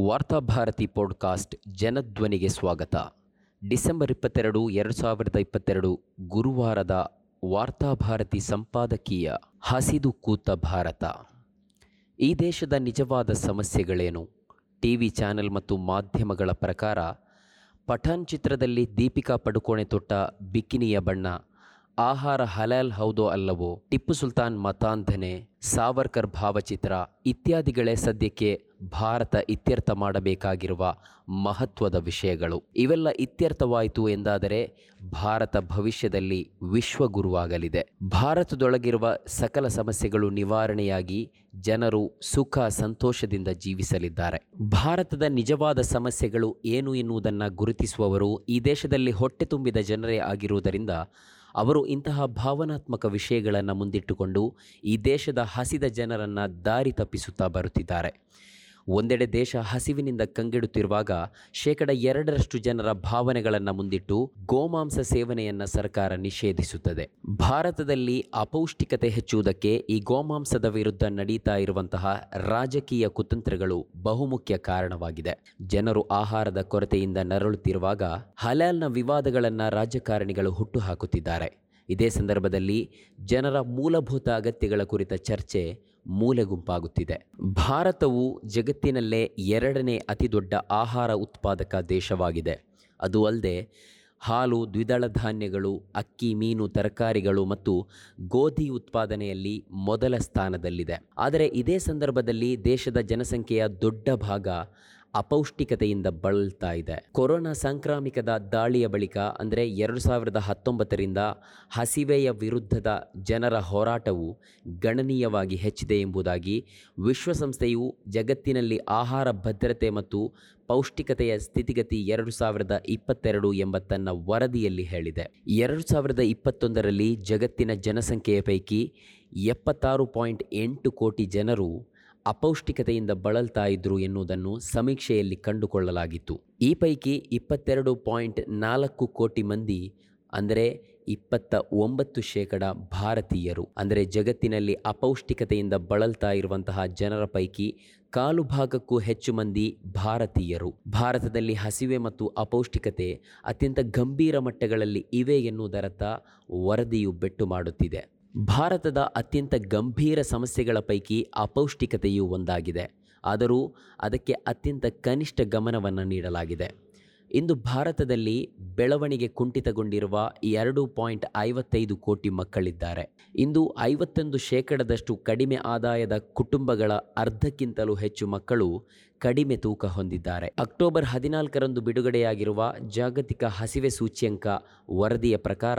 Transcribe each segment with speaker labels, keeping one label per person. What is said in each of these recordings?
Speaker 1: Varthabharati podcast ಜನಧ್ವನಿಗೆ ಸ್ವಾಗತ. December ಇಪ್ಪತ್ತೆರಡು, ಎರಡು ಸಾವಿರದ ಇಪ್ಪತ್ತೆರಡು ಗುರುವಾರದ ವಾರ್ತಾಭಾರತಿ ಸಂಪಾದಕೀಯ ಹಸಿದು ಕೂತ ಭಾರತ. ಈ ದೇಶದ ನಿಜವಾದ ಸಮಸ್ಯೆಗಳೇನು? ಟಿವಿ ಚಾನೆಲ್ ಮತ್ತು ಮಾಧ್ಯಮಗಳ ಪ್ರಕಾರ ಪಠಾನ್ ಚಿತ್ರದಲ್ಲಿ ದೀಪಿಕಾ ಪಡುಕೋಣೆ ತೊಟ್ಟ ಬಿಕಿನಿಯ ಬಣ್ಣ, ಆಹಾರ ಹಲಾಲ್ ಹೌದೋ ಅಲ್ಲವೋ, ಟಿಪ್ಪು ಸುಲ್ತಾನ್ ಮತಾಂಧನೆ, ಸಾವರ್ಕರ್ ಭಾವಚಿತ್ರ ಇತ್ಯಾದಿಗಳೇ ಸದ್ಯಕ್ಕೆ ಭಾರತ ಇತ್ಯರ್ಥ ಮಾಡಬೇಕಾಗಿರುವ ಮಹತ್ವದ ವಿಷಯಗಳು. ಇವೆಲ್ಲ ಇತ್ಯರ್ಥವಾಯಿತು ಎಂದಾದರೆ ಭಾರತ ಭವಿಷ್ಯದಲ್ಲಿ ವಿಶ್ವಗುರುವಾಗಲಿದೆ. ಭಾರತದೊಳಗಿರುವ ಸಕಲ ಸಮಸ್ಯೆಗಳು ನಿವಾರಣೆಯಾಗಿ ಜನರು ಸುಖ ಸಂತೋಷದಿಂದ ಜೀವಿಸಲಿದ್ದಾರೆ. ಭಾರತದ ನಿಜವಾದ ಸಮಸ್ಯೆಗಳು ಏನು ಎನ್ನುವುದನ್ನು ಗುರುತಿಸುವವರು ಈ ದೇಶದಲ್ಲಿ ಹೊಟ್ಟೆ ತುಂಬಿದ ಜನರೇ ಆಗಿರುವುದರಿಂದ ಅವರು ಇಂತಹ ಭಾವನಾತ್ಮಕ ವಿಷಯಗಳನ್ನು ಮುಂದಿಟ್ಟುಕೊಂಡು ಈ ದೇಶದ ಹಸಿದ ಜನರನ್ನು ದಾರಿ ತಪ್ಪಿಸುತ್ತಾ ಬರುತ್ತಿದ್ದಾರೆ. ಒಂದೆಡೆ ದೇಶ ಹಸಿವಿನಿಂದ ಕಂಗೆಡುತ್ತಿರುವಾಗ ಶೇಕಡ ಎರಡರಷ್ಟು ಜನರ ಭಾವನೆಗಳನ್ನು ಮುಂದಿಟ್ಟು ಗೋಮಾಂಸ ಸೇವನೆಯನ್ನು ಸರ್ಕಾರ ನಿಷೇಧಿಸುತ್ತದೆ. ಭಾರತದಲ್ಲಿ ಅಪೌಷ್ಟಿಕತೆ ಹೆಚ್ಚುವುದಕ್ಕೆ ಈ ಗೋಮಾಂಸದ ವಿರುದ್ಧ ನಡೀತಾ ಇರುವಂತಹ ರಾಜಕೀಯ ಕುತಂತ್ರಗಳು ಬಹುಮುಖ್ಯ ಕಾರಣವಾಗಿದೆ. ಜನರು ಆಹಾರದ ಕೊರತೆಯಿಂದ ನರಳುತ್ತಿರುವಾಗ ಹಲಾಲ್ನ ವಿವಾದಗಳನ್ನು ರಾಜಕಾರಣಿಗಳು ಹುಟ್ಟುಹಾಕುತ್ತಿದ್ದಾರೆ ಇದೇ ಸಂದರ್ಭದಲ್ಲಿ ಜನರ ಮೂಲಭೂತ ಅಗತ್ಯಗಳ ಕುರಿತ ಚರ್ಚೆ ಮೂಲೆ ಗುಂಪಾಗುತ್ತಿದೆ ಭಾರತವು ಜಗತ್ತಿನಲ್ಲೇ ಎರಡನೇ ಅತಿದೊಡ್ಡ ಆಹಾರ ಉತ್ಪಾದಕ ದೇಶವಾಗಿದೆ. ಅದು ಅಲ್ಲದೆ, ಹಾಲು, ದ್ವಿದಳ ಧಾನ್ಯಗಳು, ಅಕ್ಕಿ, ಮೀನು, ತರಕಾರಿಗಳು ಮತ್ತು ಗೋಧಿ ಉತ್ಪಾದನೆಯಲ್ಲಿ ಮೊದಲ ಸ್ಥಾನದಲ್ಲಿದೆ. ಆದರೆ ಇದೇ ಸಂದರ್ಭದಲ್ಲಿ ದೇಶದ ಜನಸಂಖ್ಯೆಯ ದೊಡ್ಡ ಭಾಗ ಅಪೌಷ್ಟಿಕತೆಯಿಂದ ಬಳಲ್ತಾ ಇದೆ. ಕೊರೋನಾ ಸಾಂಕ್ರಾಮಿಕದ ದಾಳಿಯ ಬಳಿಕ ಅಂದರೆ ಎರಡು ಸಾವಿರದ ಹತ್ತೊಂಬತ್ತರಿಂದ ಹಸಿವೆಯ ವಿರುದ್ಧದ ಜನರ ಹೋರಾಟವು ಗಣನೀಯವಾಗಿ ಹೆಚ್ಚಿದೆ ಎಂಬುದಾಗಿ ವಿಶ್ವಸಂಸ್ಥೆಯು ಜಗತ್ತಿನಲ್ಲಿ ಆಹಾರ ಭದ್ರತೆ ಮತ್ತು ಪೌಷ್ಟಿಕತೆಯ ಸ್ಥಿತಿಗತಿ ಎರಡು ಸಾವಿರದ ಇಪ್ಪತ್ತೆರಡು ಎಂಬ ತನ್ನ ವರದಿಯಲ್ಲಿ ಹೇಳಿದೆ. ಎರಡು ಸಾವಿರದ ಇಪ್ಪತ್ತೊಂದರಲ್ಲಿ ಜಗತ್ತಿನ ಜನಸಂಖ್ಯೆಯ ಪೈಕಿ ಎಪ್ಪತ್ತಾರು ಪಾಯಿಂಟ್ ಎಂಟು ಕೋಟಿ ಜನರು ಅಪೌಷ್ಟಿಕತೆಯಿಂದ ಬಳಲ್ತಾ ಇದ್ರು ಎನ್ನುವುದನ್ನು ಸಮೀಕ್ಷೆಯಲ್ಲಿ ಕಂಡುಕೊಳ್ಳಲಾಗಿತ್ತು. ಈ ಪೈಕಿ ಇಪ್ಪತ್ತೆರಡು ಪಾಯಿಂಟ್ ನಾಲ್ಕು ಕೋಟಿ ಮಂದಿ, ಅಂದರೆ ಇಪ್ಪತ್ತ ಒಂಬತ್ತು ಶೇಕಡ ಭಾರತೀಯರು, ಅಂದರೆ ಜಗತ್ತಿನಲ್ಲಿ ಅಪೌಷ್ಟಿಕತೆಯಿಂದ ಬಳಲ್ತಾ ಇರುವಂತಹ ಜನರ ಪೈಕಿ ಕಾಲು ಭಾಗಕ್ಕೂ ಹೆಚ್ಚು ಮಂದಿ ಭಾರತೀಯರು. ಭಾರತದಲ್ಲಿ ಹಸಿವೆ ಮತ್ತು ಅಪೌಷ್ಟಿಕತೆ ಅತ್ಯಂತ ಗಂಭೀರ ಮಟ್ಟಗಳಲ್ಲಿ ಇವೆ ಎನ್ನುವುದರತ್ತ ವರದಿಯು ಬೆಟ್ಟು ಮಾಡುತ್ತಿದೆ. ಭಾರತದ ಅತ್ಯಂತ ಗಂಭೀರ ಸಮಸ್ಯೆಗಳ ಪೈಕಿ ಅಪೌಷ್ಟಿಕತೆಯೂ ಒಂದಾಗಿದೆ. ಆದರೂ ಅದಕ್ಕೆ ಅತ್ಯಂತ ಕನಿಷ್ಠ ಗಮನವನ್ನು ನೀಡಲಾಗಿದೆ. ಇಂದು ಭಾರತದಲ್ಲಿ ಬೆಳವಣಿಗೆ ಕುಂಠಿತಗೊಂಡಿರುವ ಎರಡು ಪಾಯಿಂಟ್ ಐವತ್ತೈದು ಕೋಟಿ ಮಕ್ಕಳಿದ್ದಾರೆ. ಇಂದು ಐವತ್ತೊಂದು ಶೇಕಡದಷ್ಟು ಕಡಿಮೆ ಆದಾಯದ ಕುಟುಂಬಗಳ ಅರ್ಧಕ್ಕಿಂತಲೂ ಹೆಚ್ಚು ಮಕ್ಕಳು ಕಡಿಮೆ ತೂಕ ಹೊಂದಿದ್ದಾರೆ. ಅಕ್ಟೋಬರ್ ಹದಿನಾಲ್ಕರಂದು ಬಿಡುಗಡೆಯಾಗಿರುವ ಜಾಗತಿಕ ಹಸಿವೆ ಸೂಚ್ಯಂಕ ವರದಿಯ ಪ್ರಕಾರ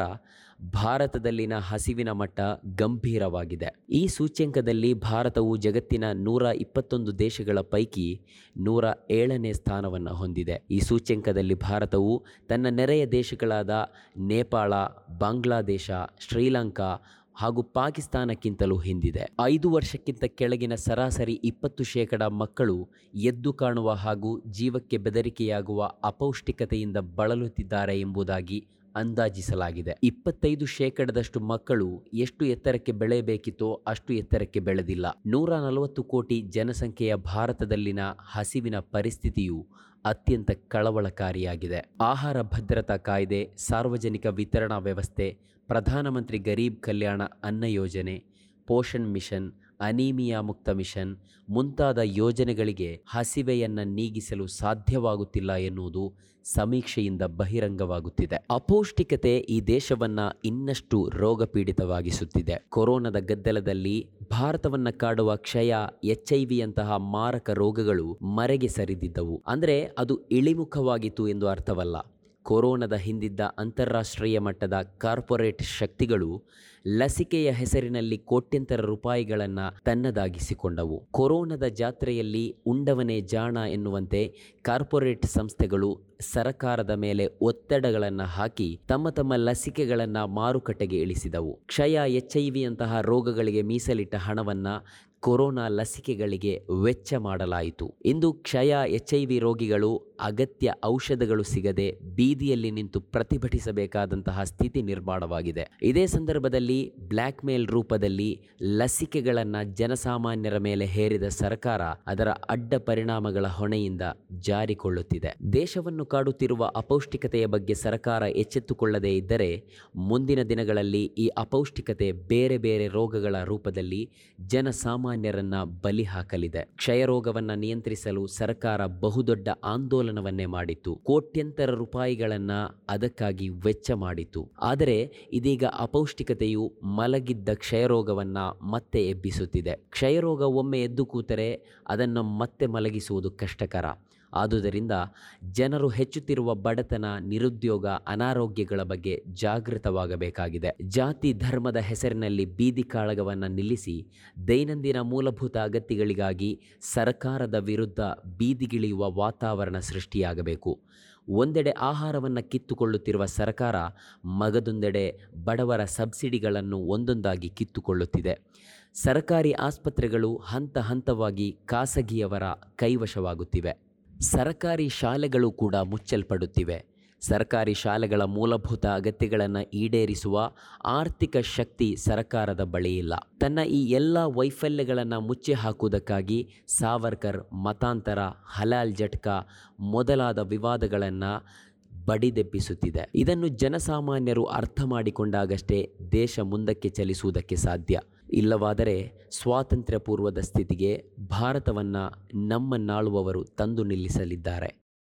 Speaker 1: ಭಾರತದಲ್ಲಿನ ಹಸಿವಿನ ಮಟ್ಟ ಗಂಭೀರವಾಗಿದೆ. ಈ ಸೂಚ್ಯಂಕದಲ್ಲಿ ಭಾರತವು ಜಗತ್ತಿನ ನೂರ ಇಪ್ಪತ್ತೊಂದು ದೇಶಗಳ ಪೈಕಿ ನೂರ ಏಳನೇ ಸ್ಥಾನವನ್ನು ಹೊಂದಿದೆ. ಈ ಸೂಚ್ಯಂಕದಲ್ಲಿ ಭಾರತವು ತನ್ನ ನೆರೆಯ ದೇಶಗಳಾದ ನೇಪಾಳ, ಬಾಂಗ್ಲಾದೇಶ, ಶ್ರೀಲಂಕಾ ಹಾಗೂ ಪಾಕಿಸ್ತಾನಕ್ಕಿಂತಲೂ ಹಿಂದಿದೆ. ಐದು ವರ್ಷಕ್ಕಿಂತ ಕೆಳಗಿನ ಸರಾಸರಿ ಇಪ್ಪತ್ತು ಶೇಕಡ ಮಕ್ಕಳು ಎದ್ದು ಕಾಣುವ ಹಾಗೂ ಜೀವಕ್ಕೆ ಬೆದರಿಕೆಯಾಗುವ ಅಪೌಷ್ಟಿಕತೆಯಿಂದ ಬಳಲುತ್ತಿದ್ದಾರೆ ಎಂಬುದಾಗಿ ಅಂದಾಜಿಸಲಾಗಿದೆ. ಇಪ್ಪತ್ತೈದು ಶೇಕಡದಷ್ಟು ಮಕ್ಕಳು ಎಷ್ಟು ಎತ್ತರಕ್ಕೆ ಬೆಳೆಯಬೇಕಿತ್ತೋ ಅಷ್ಟು ಎತ್ತರಕ್ಕೆ ಬೆಳೆದಿಲ್ಲ. ನೂರ ನಲವತ್ತು ಕೋಟಿ ಜನಸಂಖ್ಯೆಯ ಭಾರತದಲ್ಲಿನ ಹಸಿವಿನ ಪರಿಸ್ಥಿತಿಯು ಅತ್ಯಂತ ಕಳವಳಕಾರಿಯಾಗಿದೆ. ಆಹಾರ ಭದ್ರತಾ ಕಾಯ್ದೆ, ಸಾರ್ವಜನಿಕ ವಿತರಣಾ ವ್ಯವಸ್ಥೆ ಪ್ರಧಾನಮಂತ್ರಿ Garib Kalyan Anna Yojana, Poshan mission, anaemia Mukt mission ಮುಂತಾದ ಯೋಜನೆಗಳಿಗೆ ಹಸಿವೆಯನ್ನು ನೀಗಿಸಲು ಸಾಧ್ಯವಾಗುತ್ತಿಲ್ಲ ಎನ್ನುವುದು ಸಮೀಕ್ಷೆಯಿಂದ ಬಹಿರಂಗವಾಗುತ್ತಿದೆ. ಅಪೌಷ್ಟಿಕತೆ ಈ ದೇಶವನ್ನ ಇನ್ನಷ್ಟು ರೋಗಪೀಡಿತವಾಗಿಸುತ್ತಿದೆ. ಕೊರೋನಾದ ಗದ್ದಲದಲ್ಲಿ ಭಾರತವನ್ನ ಕಾಡುವ ಕ್ಷಯ, ಎಚ್ ಐ ವಿಯಂತಹ ಮಾರಕ ರೋಗಗಳು ಮರೆಗೆ ಸರಿದಿದ್ದವು. ಅಂದರೆ ಅದು ಇಳಿಮುಖವಾಗಿತ್ತು ಎಂದು ಅರ್ಥವಲ್ಲ. ಕೊರೋನಾದ ಹಿಂದಿದ್ದ ಅಂತಾರಾಷ್ಟ್ರೀಯ ಮಟ್ಟದ ಕಾರ್ಪೊರೇಟ್ ಶಕ್ತಿಗಳು ಲಸಿಕೆಯ ಹೆಸರಿನಲ್ಲಿ ಕೋಟ್ಯಂತರ ರೂಪಾಯಿಗಳನ್ನು ತನ್ನದಾಗಿಸಿಕೊಂಡವು. ಕೊರೋನಾದ ಜಾತ್ರೆಯಲ್ಲಿ ಉಂಡವನೇ ಜಾಣ ಎನ್ನುವಂತೆ ಕಾರ್ಪೊರೇಟ್ ಸಂಸ್ಥೆಗಳು ಸರಕಾರದ ಮೇಲೆ ಒತ್ತಡಗಳನ್ನು ಹಾಕಿ ತಮ್ಮ ತಮ್ಮ ಲಸಿಕೆಗಳನ್ನು ಮಾರುಕಟ್ಟೆಗೆ ಇಳಿಸಿದವು. ಕ್ಷಯ, ಎಚ್ ಐ ವಿಯಂತಹ ರೋಗಗಳಿಗೆ ಮೀಸಲಿಟ್ಟ ಹಣವನ್ನು ಕೊರೋನಾ ಲಸಿಕೆಗಳಿಗೆ ವೆಚ್ಚ ಮಾಡಲಾಯಿತು. ಇಂದು ಕ್ಷಯ ಎಚ್ಐವಿ ರೋಗಿಗಳು ಅಗತ್ಯ ಔಷಧಗಳು ಸಿಗದೆ ಬೀದಿಯಲ್ಲಿ ನಿಂತು ಪ್ರತಿಭಟಿಸಬೇಕಾದಂತಹ ಸ್ಥಿತಿ ನಿರ್ಮಾಣವಾಗಿದೆ. ಇದೇ ಸಂದರ್ಭದಲ್ಲಿ ಬ್ಲ್ಯಾಕ್ ಮೇಲ್ ರೂಪದಲ್ಲಿ ಲಸಿಕೆಗಳನ್ನು ಜನಸಾಮಾನ್ಯರ ಮೇಲೆ ಹೇರಿದ ಸರ್ಕಾರ ಅದರ ಅಡ್ಡ ಪರಿಣಾಮಗಳ ಹೊಣೆಯಿಂದ ಜಾರಿಕೊಳ್ಳುತ್ತಿದೆ. ದೇಶವನ್ನು ಕಾಡುತ್ತಿರುವ ಅಪೌಷ್ಟಿಕತೆಯ ಬಗ್ಗೆ ಸರ್ಕಾರ ಎಚ್ಚೆತ್ತುಕೊಳ್ಳದೇ ಇದ್ದರೆ ಮುಂದಿನ ದಿನಗಳಲ್ಲಿ ಈ ಅಪೌಷ್ಟಿಕತೆ ಬೇರೆ ಬೇರೆ ರೋಗಗಳ ರೂಪದಲ್ಲಿ ಜನಸಾಮಾನ್ಯರನ್ನ ಬಲಿ ಹಾಕಲಿದೆ. ಕ್ಷಯರೋಗವನ್ನ ನಿಯಂತ್ರಿಸಲು ಸರ್ಕಾರ ಬಹುದೊಡ್ಡ ಆಂದೋಲನವನ್ನೇ ಮಾಡಿತ್ತು. ಕೋಟ್ಯಂತರ ರೂಪಾಯಿಗಳನ್ನ ಅದಕ್ಕಾಗಿ ವೆಚ್ಚ ಮಾಡಿತು ಆದರೆ ಇದೀಗ ಅಪೌಷ್ಟಿಕತೆಯು ಮಲಗಿದ್ದ ಕ್ಷಯರೋಗವನ್ನ ಮತ್ತೆ ಎಬ್ಬಿಸುತ್ತಿದೆ. ಕ್ಷಯರೋಗ ಒಮ್ಮೆ ಎದ್ದು ಕೂತರೆ ಅದನ್ನು ಮತ್ತೆ ಮಲಗಿಸುವುದು ಕಷ್ಟಕರ. ಆದುದರಿಂದ ಜನರು ಹೆಚ್ಚುತ್ತಿರುವ ಬಡತನ, ನಿರುದ್ಯೋಗ, ಅನಾರೋಗ್ಯಗಳ ಬಗ್ಗೆ ಜಾಗೃತವಾಗಬೇಕಾಗಿದೆ. ಜಾತಿ ಧರ್ಮದ ಹೆಸರಿನಲ್ಲಿ ಬೀದಿ ಕಾಳಗವನ್ನು ನಿಲ್ಲಿಸಿ ದೈನಂದಿನ ಮೂಲಭೂತ ಅಗತ್ಯಗಳಿಗಾಗಿ ಸರ್ಕಾರದ ವಿರುದ್ಧ ಬೀದಿಗಿಳಿಯುವ ವಾತಾವರಣ ಸೃಷ್ಟಿಯಾಗಬೇಕು. ಒಂದೆಡೆ ಆಹಾರವನ್ನು ಕಿತ್ತುಕೊಳ್ಳುತ್ತಿರುವ ಸರ್ಕಾರ ಮಗದೊಂದೆಡೆ ಬಡವರ ಸಬ್ಸಿಡಿಗಳನ್ನು ಒಂದೊಂದಾಗಿ ಕಿತ್ತುಕೊಳ್ಳುತ್ತಿದೆ. ಸರ್ಕಾರಿ ಆಸ್ಪತ್ರೆಗಳು ಹಂತ ಹಂತವಾಗಿ ಖಾಸಗಿಯವರ ಕೈವಶವಾಗುತ್ತಿವೆ. ಸರ್ಕಾರಿ ಶಾಲೆಗಳು ಕೂಡ ಮುಚ್ಚಲ್ಪಡುತ್ತಿವೆ. ಸರ್ಕಾರಿ ಶಾಲೆಗಳ ಮೂಲಭೂತ ಅಗತ್ಯಗಳನ್ನು ಈಡೇರಿಸುವ ಆರ್ಥಿಕ ಶಕ್ತಿ ಸರ್ಕಾರದ ಬಳಿ ಇಲ್ಲ ತನ್ನ ಈ ಎಲ್ಲ ವೈಫಲ್ಯಗಳನ್ನು ಮುಚ್ಚಿ ಹಾಕುವುದಕ್ಕಾಗಿ ಸಾವರ್ಕರ್ ಮತಾಂತರ, ಹಲಾಲ್ ಜಟ್ಕಾ ಮೊದಲಾದ ವಿವಾದಗಳನ್ನು ಬಡಿದೆಬ್ಬಿಸುತ್ತಿದೆ. ಇದನ್ನು ಜನಸಾಮಾನ್ಯರು ಅರ್ಥ ಮಾಡಿಕೊಂಡಾಗಷ್ಟೇ ದೇಶ ಮುಂದಕ್ಕೆ ಚಲಿಸುವುದಕ್ಕೆ ಸಾಧ್ಯ. ಇಲ್ಲವಾದರೆ ಸ್ವಾತಂತ್ರ್ಯ ಪೂರ್ವದ ಸ್ಥಿತಿಗೆ ಭಾರತವನ್ನು ನಮ್ಮನ್ನಾಳುವವರು ತಂದು ನಿಲ್ಲಿಸಲಿದ್ದಾರೆ.